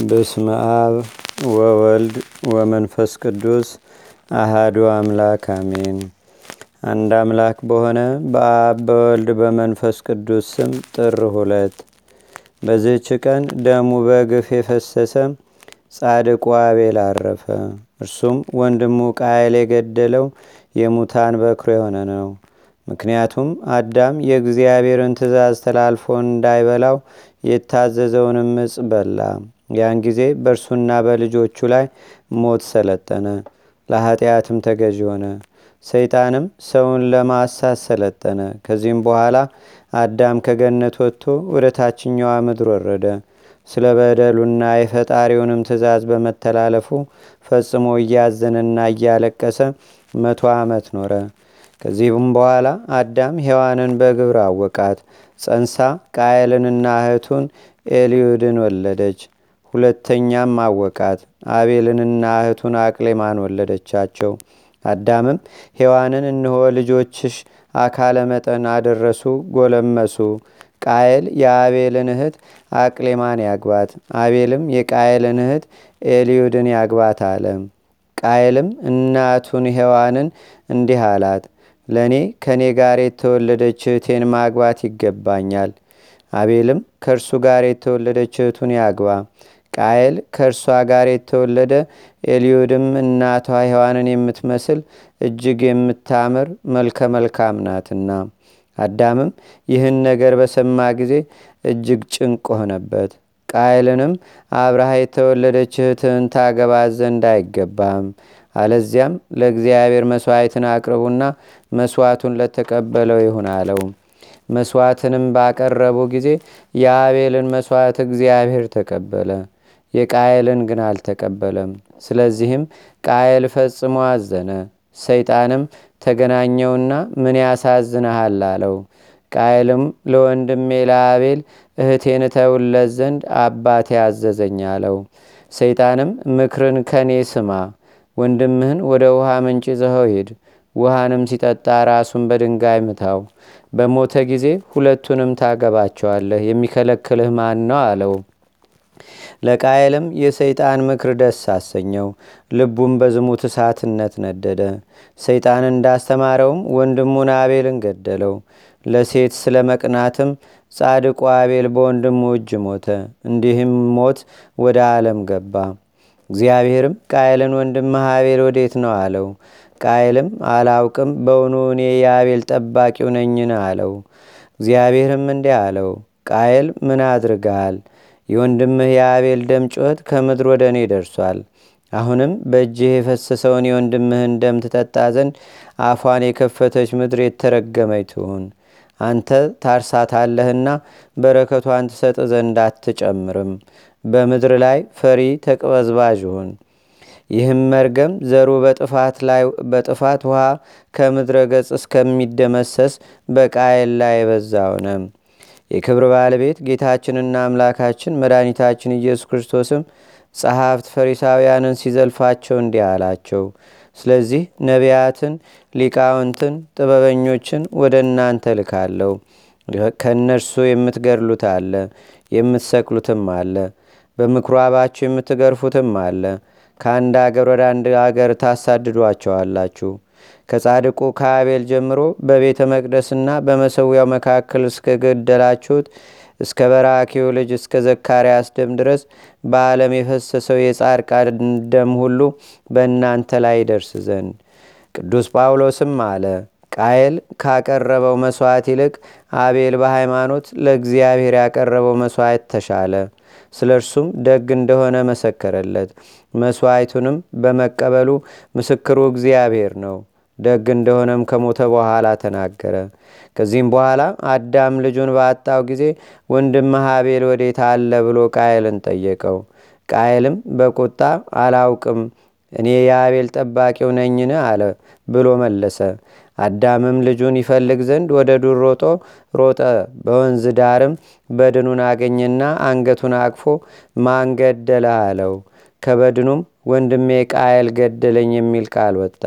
በስመ አብ ወወልድ ወመንፈስ ቅዱስ አሃዱ አምላክ አሜን። አንድ አምላክ በሆነ በአብ በወልድ በመንፈስ ቅዱስ ስም ጥር ሁለት በዚህች ቀን ደሙ በግፍ የፈሰሰ ጻድቁ አቤል አረፈ። እርሱም ወንድሙ ቃየል የገደለው የሙታን በኩር የሆነ ነው። ምክንያቱም አዳም የእግዚአብሔርን ትእዛዝ ተላልፎ እንዳይበላው የታዘዘውንም እጽ በላ። ያን ጊዜ በእርሱና በልጆቹ ላይ ሞት ሰለጠነ፣ ለኃጢአትም ተገዥ ሆነ። ሰይጣንም ሰውን ለማሳት ሰለጠነ። ከዚህም በኋላ አዳም ከገነት ወጥቶ ወደ ታችኛዋ ምድር ወረደ። ስለ በደሉና የፈጣሪውንም ትእዛዝ በመተላለፉ ፈጽሞ እያዘነና እያለቀሰ መቶ ዓመት ኖረ። ከዚህም በኋላ አዳም ሔዋንን በግብር አወቃት። ጸንሳ ቃየልንና እህቱን ኤልዩድን ወለደች። ሁለተኛም አወቃት፣ አቤልንና እህቱን አቅሌማን ወለደቻቸው። አዳምም ሔዋንን እንሆ ልጆችሽ አካለ መጠን አደረሱ፣ ጎለመሱ። ቃየል የአቤልን እህት አቅሌማን ያግባት፣ አቤልም የቃየልን እህት ኤልዩድን ያግባት አለ። ቃየልም እናቱን ሔዋንን እንዲህ አላት፣ ለእኔ ከእኔ ጋር የተወለደች እህቴን ማግባት ይገባኛል። አቤልም ከእርሱ ጋር የተወለደች እህቱን ያግባ። ቃየል ከእርሷ ጋር የተወለደ ኤልዩድም እናቷ ሔዋንን የምትመስል እጅግ የምታምር መልከ መልካም ናትና። አዳምም ይህን ነገር በሰማ ጊዜ እጅግ ጭንቅ ሆነበት። ቃየልንም አብርሃ የተወለደች እህትህን ታገባት ዘንድ አይገባም፣ አለዚያም ለእግዚአብሔር መስዋዕትን አቅርቡና መስዋዕቱን ለተቀበለው ይሁን አለው። መስዋዕትንም ባቀረቡ ጊዜ የአቤልን መስዋዕት እግዚአብሔር ተቀበለ፣ የቃየልን ግን አልተቀበለም። ስለዚህም ቃየል ፈጽሞ አዘነ። ሰይጣንም ተገናኘውና ምን ያሳዝንሃል አለው። ቃየልም ለወንድሜ ለአቤል እህቴን እተውለት ዘንድ አባቴ አዘዘኝ አለው። ሰይጣንም ምክርን ከኔ ስማ፣ ወንድምህን ወደ ውሃ ምንጭ ይዘኸው ሂድ፣ ውሃንም ሲጠጣ ራሱን በድንጋይ ምታው፣ በሞተ ጊዜ ሁለቱንም ታገባቸዋለህ፣ የሚከለክልህ ማን ነው አለው። ለቃየልም የሰይጣን ምክር ደስ አሰኘው፣ ልቡም በዝሙት እሳትነት ነደደ። ሰይጣን እንዳስተማረውም ወንድሙን አቤልን ገደለው። ለሴት ስለ መቅናትም ጻድቁ አቤል በወንድሙ እጅ ሞተ። እንዲህም ሞት ወደ ዓለም ገባ። እግዚአብሔርም ቃየልን ወንድምህ አቤል ወዴት ነው አለው። ቃየልም አላውቅም፣ በውኑ እኔ የአቤል ጠባቂው ነኝን አለው። እግዚአብሔርም እንዲህ አለው፣ ቃየል ምን አድርገሃል? የወንድምህ የአቤል ደም ጩኸት ከምድር ወደ እኔ ደርሷል። አሁንም በእጅህ የፈሰሰውን የወንድምህን ደም ትጠጣ ዘንድ አፏን የከፈተች ምድር የተረገመች ትሁን። አንተ ታርሳታለህና በረከቷን ትሰጥ ዘንድ አትጨምርም። በምድር ላይ ፈሪ ተቅበዝባዥ ሁን። ይህም መርገም ዘሩ በጥፋት ውሃ ከምድረ ገጽ እስከሚደመሰስ በቃየል ላይ የበዛ ሆነ። የክብር ባለቤት ጌታችንና አምላካችን መድኃኒታችን ኢየሱስ ክርስቶስም ጸሐፍት ፈሪሳውያንን ሲዘልፋቸው እንዲህ አላቸው። ስለዚህ ነቢያትን፣ ሊቃውንትን፣ ጥበበኞችን ወደ እናንተ ልካለሁ። ከእነርሱ የምትገድሉት አለ፣ የምትሰቅሉትም አለ፣ በምኩራባችሁ የምትገርፉትም አለ። ከአንድ አገር ወደ አንድ አገር ታሳድዷቸዋላችሁ። ከጻድቁ ከአቤል ጀምሮ በቤተ መቅደስና በመሰዊያው መካከል እስከ ገደላችሁት እስከ በራኪው ልጅ እስከ ዘካርያስ ደም ድረስ በዓለም የፈሰሰው የጻድቃን ደም ሁሉ በእናንተ ላይ ይደርስ ዘንድ። ቅዱስ ጳውሎስም አለ ቃየል ካቀረበው መሥዋዕት ይልቅ አቤል በሃይማኖት ለእግዚአብሔር ያቀረበው መሥዋዕት ተሻለ። ስለ እርሱም ደግ እንደሆነ መሰከረለት። መሥዋዕቱንም በመቀበሉ ምስክሩ እግዚአብሔር ነው። ደግ እንደሆነም ከሞተ በኋላ ተናገረ። ከዚህም በኋላ አዳም ልጁን ባጣው ጊዜ ወንድምህ አቤል ወዴት አለ ብሎ ቃየልን ጠየቀው። ቃየልም በቁጣ አላውቅም፣ እኔ የአቤል ጠባቂው ነኝን አለ ብሎ መለሰ። አዳምም ልጁን ይፈልግ ዘንድ ወደ ዱር ሮጦ ሮጠ። በወንዝ ዳርም በድኑን አገኘና አንገቱን አቅፎ ማን ገደለ አለው። ከበድኑም ወንድሜ ቃየል ገደለኝ የሚል ቃል ወጣ።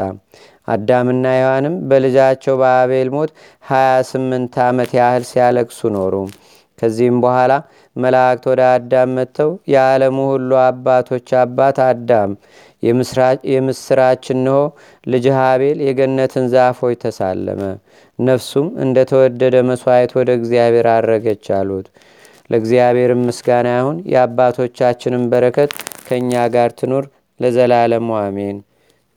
አዳምና ሔዋንም በልጃቸው በአቤል ሞት 28 ዓመት ያህል ሲያለቅሱ ኖሩ። ከዚህም በኋላ መላእክት ወደ አዳም መጥተው የዓለሙ ሁሉ አባቶች አባት አዳም የምስራች እንሆ ልጅህ አቤል የገነትን ዛፎች ተሳለመ፣ ነፍሱም እንደተወደደ መስዋዕት ወደ እግዚአብሔር አረገች አሉት። ለእግዚአብሔር ምስጋና ይሁን። የአባቶቻችንን በረከት ከእኛ ጋር ትኑር ለዘላለሙ አሜን።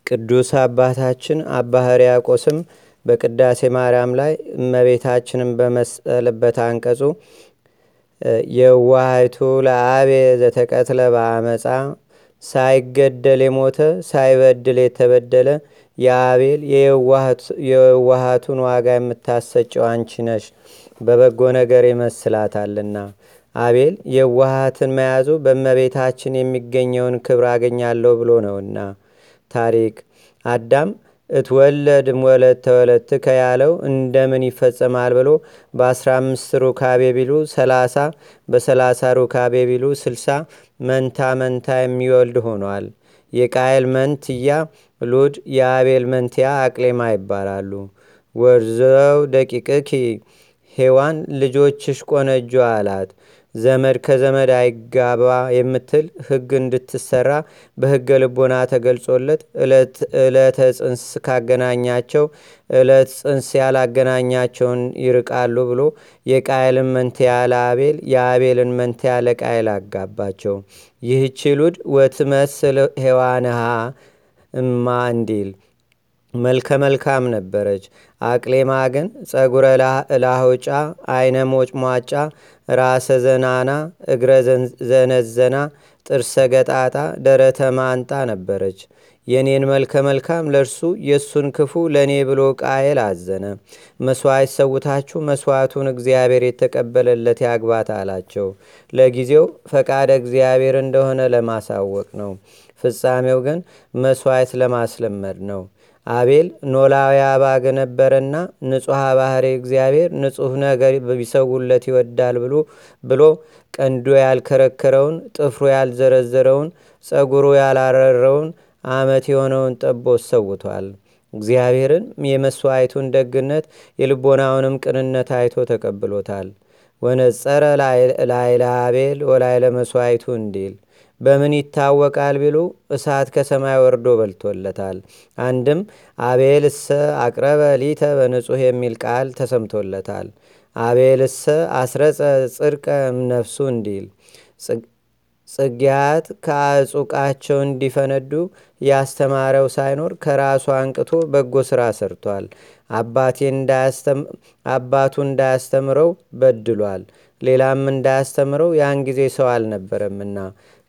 ቅዱስ አባታችን አባ ሕርያቆስም በቅዳሴ ማርያም ላይ እመቤታችንን በመሰለበት አንቀጹ የዋሃይቱ ለአቤ ዘተቀትለ በአመፃ ሳይገደል የሞተ ሳይበድል የተበደለ የአቤል የዋሃቱን ዋጋ የምታሰጨው አንቺ ነሽ፣ በበጎ ነገር ይመስላታልና። አቤል የዋሃትን መያዙ በእመቤታችን የሚገኘውን ክብር አገኛለሁ ብሎ ነውና። ታሪክ አዳም እትወለድ እምወለት ተወለትከ ያለው እንደምን ይፈጸማል ብሎ በ15 ሩካቤ ቢሉ 30 በ30 ሩካቤ ቢሉ 60 መንታ መንታ የሚወልድ ሆኗል። የቃየል መንትያ ሉድ የአቤል መንትያ አቅሌማ ይባላሉ። ወርዘው ደቂቅኪ ሔዋን ልጆችሽ ቆነጆ አላት። ዘመድ ከዘመድ አይጋባ የምትል ሕግ እንድትሰራ በሕገ ልቦና ተገልጾለት ዕለተ ጽንስ ካገናኛቸው ዕለት ጽንስ ያላገናኛቸውን ይርቃሉ ብሎ የቃየልን መንትያ ለአቤል የአቤልን መንትያ ለቃየል አጋባቸው። ይህች ሉድ ወትመስል ሔዋንሃ እማ እንዲል መልከ መልካም ነበረች። አቅሌማ ግን ጸጉረ ላሆጫ፣ አይነ ሞጭ ሟጫ፣ ራሰ ዘናና፣ እግረ ዘነዘና፣ ጥርሰ ገጣጣ፣ ደረተ ማንጣ ነበረች። የኔን መልከ መልካም ለእርሱ የእሱን ክፉ ለእኔ ብሎ ቃየል አዘነ። መስዋዕት ሰውታችሁ መስዋዕቱን እግዚአብሔር የተቀበለለት ያግባት አላቸው። ለጊዜው ፈቃደ እግዚአብሔር እንደሆነ ለማሳወቅ ነው። ፍጻሜው ግን መስዋዕት ለማስለመድ ነው። አቤል ኖላዊ አባግ ነበረና ንጹሐ ባህሪ እግዚአብሔር ንጹሕ ነገር ቢሰውለት ይወዳል ብሎ ብሎ ቀንዶ ያልከረከረውን ጥፍሩ ያልዘረዘረውን ጸጉሩ ያላረረውን አመት የሆነውን ጠቦት ሰውቷል። እግዚአብሔርን የመስዋዕቱን ደግነት የልቦናውንም ቅንነት አይቶ ተቀብሎታል። ወነጸረ ላይለ አቤል ወላይለ መስዋዕቱ እንዲል በምን ይታወቃል ቢሉ እሳት ከሰማይ ወርዶ በልቶለታል። አንድም አቤል እሰ አቅረበ ሊተ በንጹሕ የሚል ቃል ተሰምቶለታል። አቤል እሰ አስረጸ ጽድቀ ነፍሱ እንዲል ጽጌያት ከአጹቃቸው እንዲፈነዱ ያስተማረው ሳይኖር ከራሱ አንቅቶ በጎ ሥራ ሰርቷል። አባቱ እንዳያስተምረው በድሏል። ሌላም እንዳያስተምረው ያን ጊዜ ሰው አልነበረምና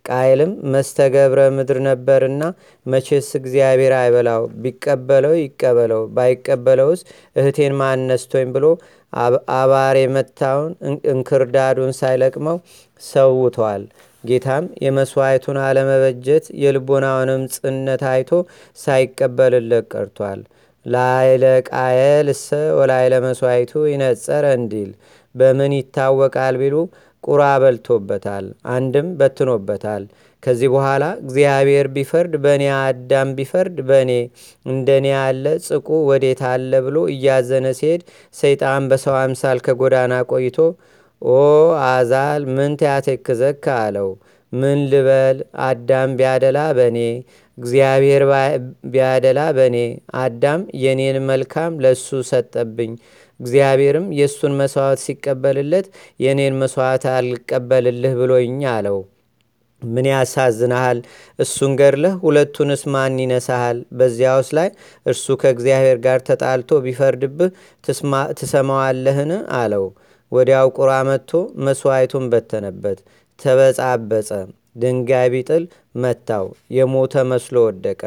ቃይልም መስተገብረ ምድር ነበርና መቼስ እግዚአብሔር አይበላው፣ ቢቀበለው ይቀበለው፣ ባይቀበለውስ እህቴን ማነስቶኝ ብሎ አባር የመታውን እንክርዳዱን ሳይለቅመው ሰውቷል። ጌታም የመስዋዕቱን አለመበጀት የልቦናውንም ጽነት አይቶ ሳይቀበልለት ቀርቷል። ላዕለ ቃየልሰ ወላዕለ መስዋዕቱ ኢነጸረ እንዲል በምን ይታወቃል ቢሉ ቁራ በልቶበታል፣ አንድም በትኖበታል። ከዚህ በኋላ እግዚአብሔር ቢፈርድ በእኔ አዳም ቢፈርድ በእኔ እንደኔ ያለ ጽቁ ወዴት አለ ብሎ እያዘነ ሲሄድ ሰይጣን በሰው አምሳል ከጎዳና ቆይቶ ኦ ቃየል ምንት ያቴክዘከ አለው። ምን ልበል አዳም ቢያደላ በእኔ እግዚአብሔር ቢያደላ በእኔ አዳም የኔን መልካም ለሱ ሰጠብኝ እግዚአብሔርም የእሱን መስዋዕት ሲቀበልለት የኔን መስዋዕት አልቀበልልህ ብሎኝ አለው። ምን ያሳዝንሃል? እሱን ገድለህ ሁለቱንስ ማን ይነሳሃል? በዚያውስ ላይ እርሱ ከእግዚአብሔር ጋር ተጣልቶ ቢፈርድብህ ትሰማዋለህን? አለው። ወዲያው ቁራ መጥቶ መስዋዕቱን በተነበት፣ ተበጻበጸ። ድንጋይ ቢጥል መታው፣ የሞተ መስሎ ወደቀ።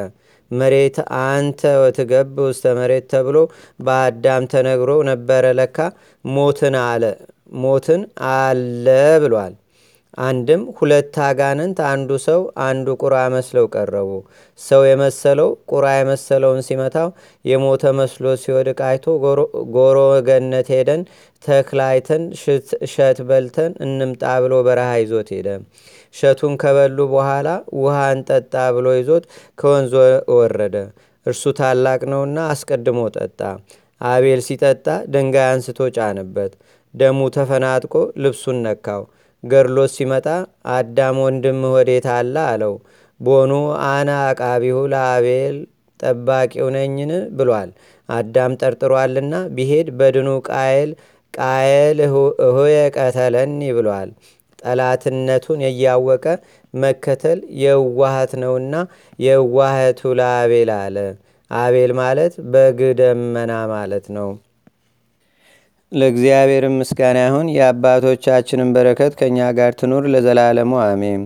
መሬት አንተ ወትገብ ውስተ መሬት ተብሎ በአዳም ተነግሮ ነበረ። ለካ ሞትን አለ ሞትን አለ ብሏል። አንድም ሁለት አጋንንት አንዱ ሰው አንዱ ቁራ መስለው ቀረቡ። ሰው የመሰለው ቁራ የመሰለውን ሲመታው የሞተ መስሎ ሲወድቅ አይቶ ጎሮ ገነት ሄደን ተክላይተን እሸት በልተን እንምጣ ብሎ በረሃ ይዞት ሄደ። እሸቱን ከበሉ በኋላ ውሃ እንጠጣ ብሎ ይዞት ከወንዝ ወረደ። እርሱ ታላቅ ነውና አስቀድሞ ጠጣ። አቤል ሲጠጣ ድንጋይ አንስቶ ጫንበት። ደሙ ተፈናጥቆ ልብሱን ነካው። ገድሎት ሲመጣ አዳም ወንድም ወዴት አለ አለው። ቦኑ አነ አቃቢሁ ለአቤል ጠባቂው ነኝን ብሏል። አዳም ጠርጥሯልና ቢሄድ በድኑ ቃየል ቃየል እሆየ ቀተለኒ ብሏል። ጠላትነቱን እያወቀ መከተል የዋሃት ነውና የዋህቱ ለአቤል አለ። አቤል ማለት በግ ደመና ማለት ነው። ለእግዚአብሔር ምስጋና ይሁን። የአባቶቻችንን በረከት ከእኛ ጋር ትኑር ለዘላለሙ አሜን።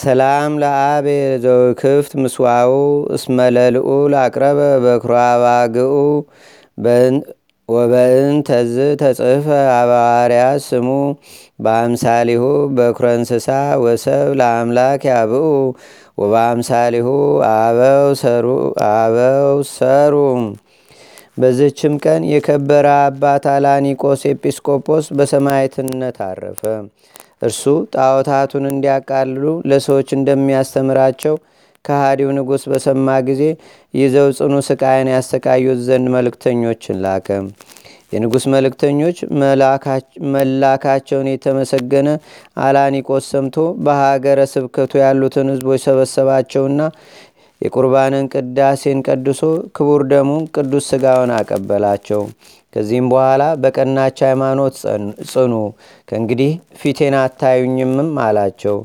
ሰላም ለአቤል ዘውክፍት ምስዋው እስመለልኡ ላቅረበ በኩራባግኡ ወበእን ተዝ ተጽፈ አባዋርያ ስሙ በአምሳሊሁ በኩረ እንስሳ ወሰብ ለአምላክ ያብኡ ወበአምሳሊሁ አበው ሰሩ። በዝችም ቀን የከበረ አባት አላኒቆስ ኤጲስቆጶስ በሰማይትነት አረፈ። እርሱ ጣዖታቱን እንዲያቃልሉ ለሰዎች እንደሚያስተምራቸው ከሃዲው ንጉሥ በሰማ ጊዜ ይዘው ጽኑ ስቃይን ያሰቃዩት ዘንድ መልእክተኞችን ላከ። የንጉሥ መልእክተኞች መላካቸውን የተመሰገነ አላኒቆስ ሰምቶ በሀገረ ስብከቱ ያሉትን ሕዝቦች ሰበሰባቸውና የቁርባንን ቅዳሴን ቀድሶ ክቡር ደሙን ቅዱስ ሥጋውን አቀበላቸው። ከዚህም በኋላ በቀናች ሃይማኖት ጽኑ፣ ከእንግዲህ ፊቴን አታዩኝምም አላቸው።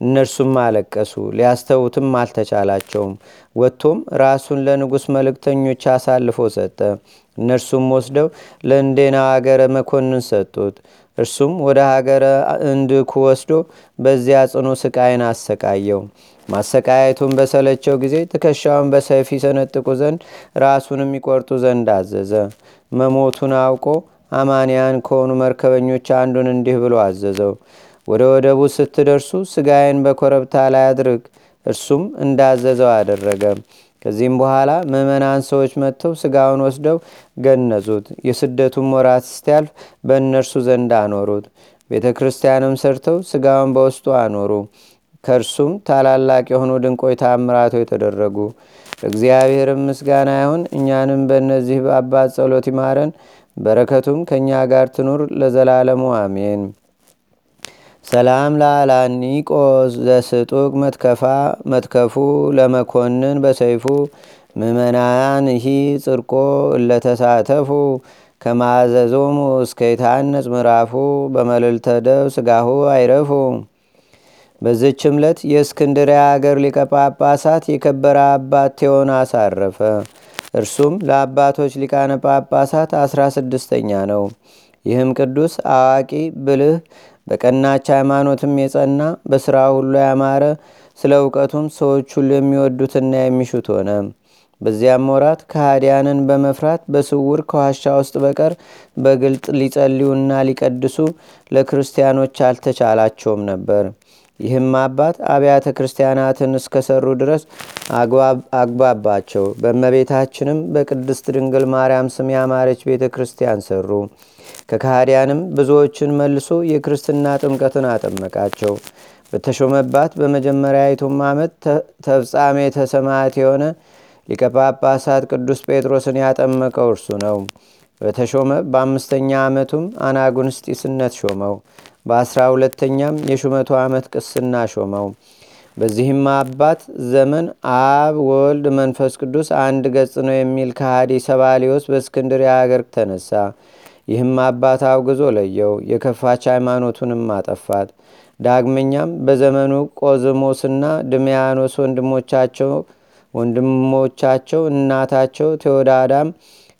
እነርሱም አለቀሱ፣ ሊያስተውትም አልተቻላቸውም። ወጥቶም ራሱን ለንጉሥ መልእክተኞች አሳልፎ ሰጠ። እነርሱም ወስደው ለእንዴናው አገረ መኮንን ሰጡት። እርሱም ወደ ሀገረ እንድኩ ወስዶ በዚያ ጽኑ ስቃይን አሰቃየው። ማሰቃየቱን በሰለቸው ጊዜ ትከሻውን በሰይፍ ይሰነጥቁ ዘንድ ራሱንም ይቆርጡ ዘንድ አዘዘ። መሞቱን አውቆ አማንያን ከሆኑ መርከበኞች አንዱን እንዲህ ብሎ አዘዘው። ወደ ወደቡ ስትደርሱ ስጋዬን በኮረብታ ላይ አድርግ። እርሱም እንዳዘዘው አደረገ። ከዚህም በኋላ ምዕመናን ሰዎች መጥተው ስጋውን ወስደው ገነዙት። የስደቱም ወራት ስቲያልፍ በእነርሱ ዘንድ አኖሩት። ቤተ ክርስቲያንም ሰርተው ስጋውን በውስጡ አኖሩ። ከእርሱም ታላላቅ የሆኑ ድንቆይ ታምራቶ የተደረጉ። እግዚአብሔርም ምስጋና ይሁን። እኛንም በእነዚህ በአባት ጸሎት ይማረን፣ በረከቱም ከእኛ ጋር ትኑር ለዘላለሙ አሜን። ሰላም ላላኒቆስ ዘስጡቅ መትከፉ ለመኮንን በሰይፉ ምእመናን ሂ ጽርቆ እለተሳተፉ ከማዘዞሙ እስከ የታነጽ ምዕራፉ በመልልተ ደብ ስጋሁ አይረፉ። በዝች ዕለት የእስክንድርያ አገር ሊቀ ጳጳሳት የከበረ አባት ቴዎናስ አረፈ። እርሱም ለአባቶች ሊቃነ ጳጳሳት አስራ ስድስተኛ ነው። ይህም ቅዱስ አዋቂ ብልህ በቀናች ሃይማኖትም የጸና በሥራ ሁሉ ያማረ ስለ እውቀቱም ሰዎች ሁሉ የሚወዱትና የሚሹት ሆነ። በዚያም ወራት ከሃዲያንን በመፍራት በስውር ከዋሻ ውስጥ በቀር በግልጥ ሊጸልዩና ሊቀድሱ ለክርስቲያኖች አልተቻላቸውም ነበር። ይህም አባት አብያተ ክርስቲያናትን እስከሰሩ ድረስ አግባባቸው። በእመቤታችንም በቅድስት ድንግል ማርያም ስም ያማረች ቤተ ክርስቲያን ሰሩ። ከካህዲያንም ብዙዎችን መልሶ የክርስትና ጥምቀትን አጠመቃቸው። በተሾመባት በመጀመሪያዊቱም ዓመት ተፍጻሜተ ሰማዕት የሆነ ሊቀ ጳጳሳት ቅዱስ ጴጥሮስን ያጠመቀው እርሱ ነው። በተሾመ በአምስተኛ ዓመቱም አናጉንስጢስነት ሾመው። በአስራ ሁለተኛም የሹመቱ ዓመት ቅስና ሾመው። በዚህም አባት ዘመን አብ ወልድ መንፈስ ቅዱስ አንድ ገጽ ነው የሚል ከሃዲ ሰባሊዮስ በእስክንድርያ አገር ተነሳ። ይህም አባት አውግዞ ለየው፣ የከፋች ሃይማኖቱንም አጠፋት። ዳግመኛም በዘመኑ ቆዝሞስና ድሜያኖስ ወንድሞቻቸው ወንድሞቻቸው እናታቸው ቴዎዳዳም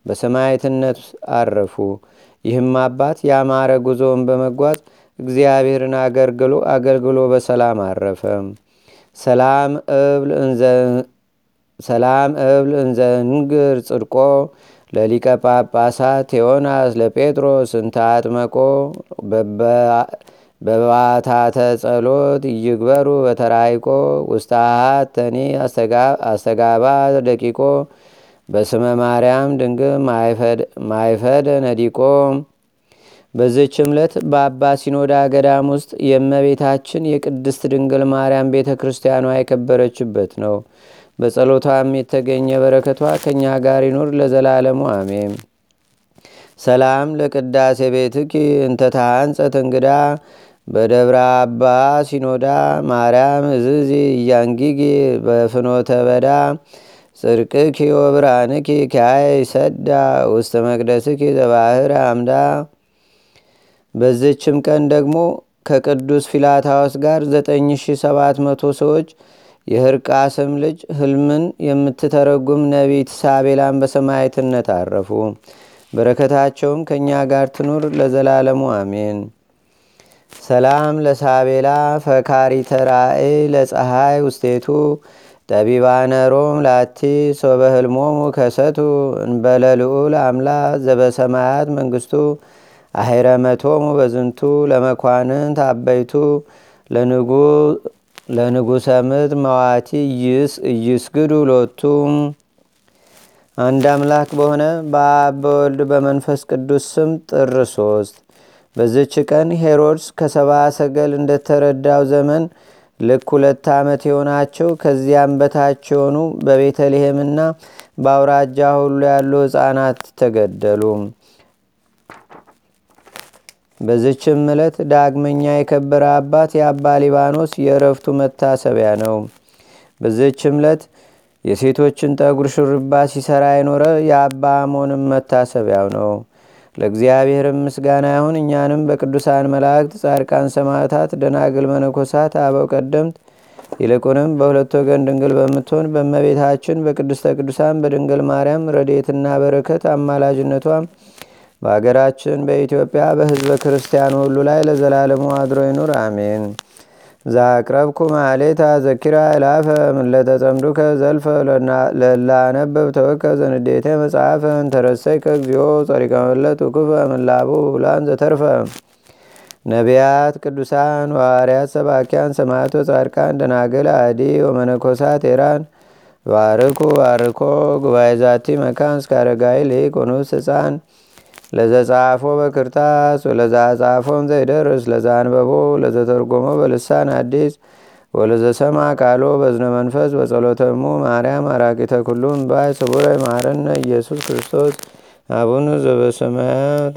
በሰማዕትነት አረፉ። ይህም አባት ያማረ ጉዞውን በመጓዝ እግዚአብሔርን አገልግሎ አገልግሎ በሰላም አረፈ። ሰላም እብል እንዘንግር ጽድቆ ለሊቀ ጳጳሳት ቴዎናስ ለጴጥሮስ እንተ አጥመቆ በባታተ ጸሎት ይግበሩ በተራይቆ ውስጣሃት ተኒ አስተጋባ ደቂቆ በስመ ማርያም ድንግል ማይፈደ ነዲቆ። በዝች ዕለት በአባ ሲኖዳ ገዳም ውስጥ የእመቤታችን የቅድስት ድንግል ማርያም ቤተ ክርስቲያኗ የከበረችበት ነው። በጸሎቷም የተገኘ በረከቷ ከእኛ ጋር ይኑር ለዘላለሙ አሜን። ሰላም ለቅዳሴ ቤትኪ እንተ ታንጸት እንግዳ በደብረ አባ ሲኖዳ ማርያም እዝዚ እያንጊጊ በፍኖተ በዳ ጽድቅኪ ወብርሃንኪ ካይ ሰዳ ውስተ መቅደስኪ ዘባህር አምዳ በዝችም ቀን ደግሞ ከቅዱስ ፊላታዎስ ጋር 9700 ሰዎች የህርቃስም ልጅ ህልምን የምትተረጉም ነቢት ሳቤላን በሰማይትነት አረፉ። በረከታቸውም ከእኛ ጋር ትኑር ለዘላለሙ አሜን። ሰላም ለሳቤላ ፈካሪ ተራኤ ለፀሐይ ውስቴቱ ጠቢባነ ሮም ላቲ ሶበህልሞሙ ከሰቱ እንበለልዑል አምላ ዘበሰማያት መንግስቱ አሄረመቶሙ በዝንቱ ለመኳንንት አበይቱ ለንጉሰ ምት መዋቲ እይስግዱ ሎቱ አንድ አምላክ በሆነ በአብ በወልድ በመንፈስ ቅዱስ ስም ጥር ሶስት በዝች ቀን ሄሮድስ ከሰባ ሰገል እንደተረዳው ዘመን ልክ ሁለት ዓመት የሆናቸው ከዚያም በታች የሆኑ በቤተልሔምና በአውራጃ ሁሉ ያሉ ሕፃናት ተገደሉ። በዝችም ዕለት ዳግመኛ የከበረ አባት የአባ ሊባኖስ የእረፍቱ መታሰቢያ ነው። በዝችም ዕለት የሴቶችን ጠጉር ሹርባ ሲሰራ የኖረ የአባ አሞንም መታሰቢያው ነው። ለእግዚአብሔርም ምስጋና ይሁን። እኛንም በቅዱሳን መላእክት፣ ጻድቃን፣ ሰማዕታት፣ ደናግል፣ መነኮሳት፣ አበው ቀደምት ይልቁንም በሁለት ወገን ድንግል በምትሆን በእመቤታችን በቅድስተ ቅዱሳን በድንግል ማርያም ረድኤትና በረከት አማላጅነቷም በአገራችን በኢትዮጵያ በሕዝበ ክርስቲያኑ ሁሉ ላይ ለዘላለሙ አድሮ ይኑር፣ አሜን። ዛቅረብኩ ማሌታ ዘኪራ ይላፈ ምለተጸምዱከ ዘልፈ ለላነበብ ተወከ ዘንዴቴ መጽሐፈ እንተረሰይ ከእግዚኦ ጸሪቀ መለት ውክፈ ምላቡ ብላን ዘተርፈ ነቢያት፣ ቅዱሳን፣ ዋርያት፣ ሰባኪያን፣ ሰማዕቶ፣ ጻድቃን፣ ደናግል፣ አዲ ወመነኮሳት ኤራን ባርኩ ባርኮ ጉባኤ ዛቲ መካን አረጋዊ ሊቅ ኑስ ህፃን ለዘጻፎ በክርታስ ወለዛ ጻፎም ዘይደርስ ለዛ አንበቦ ለዘተርጎሞ በልሳን አዲስ ወለዘሰማ ቃሎ በዝነ መንፈስ በጸሎተሙ ማርያም አራቂተ ኩሉም ባይ ስቡረ ማረነ ኢየሱስ ክርስቶስ አቡነ ዘበሰማያት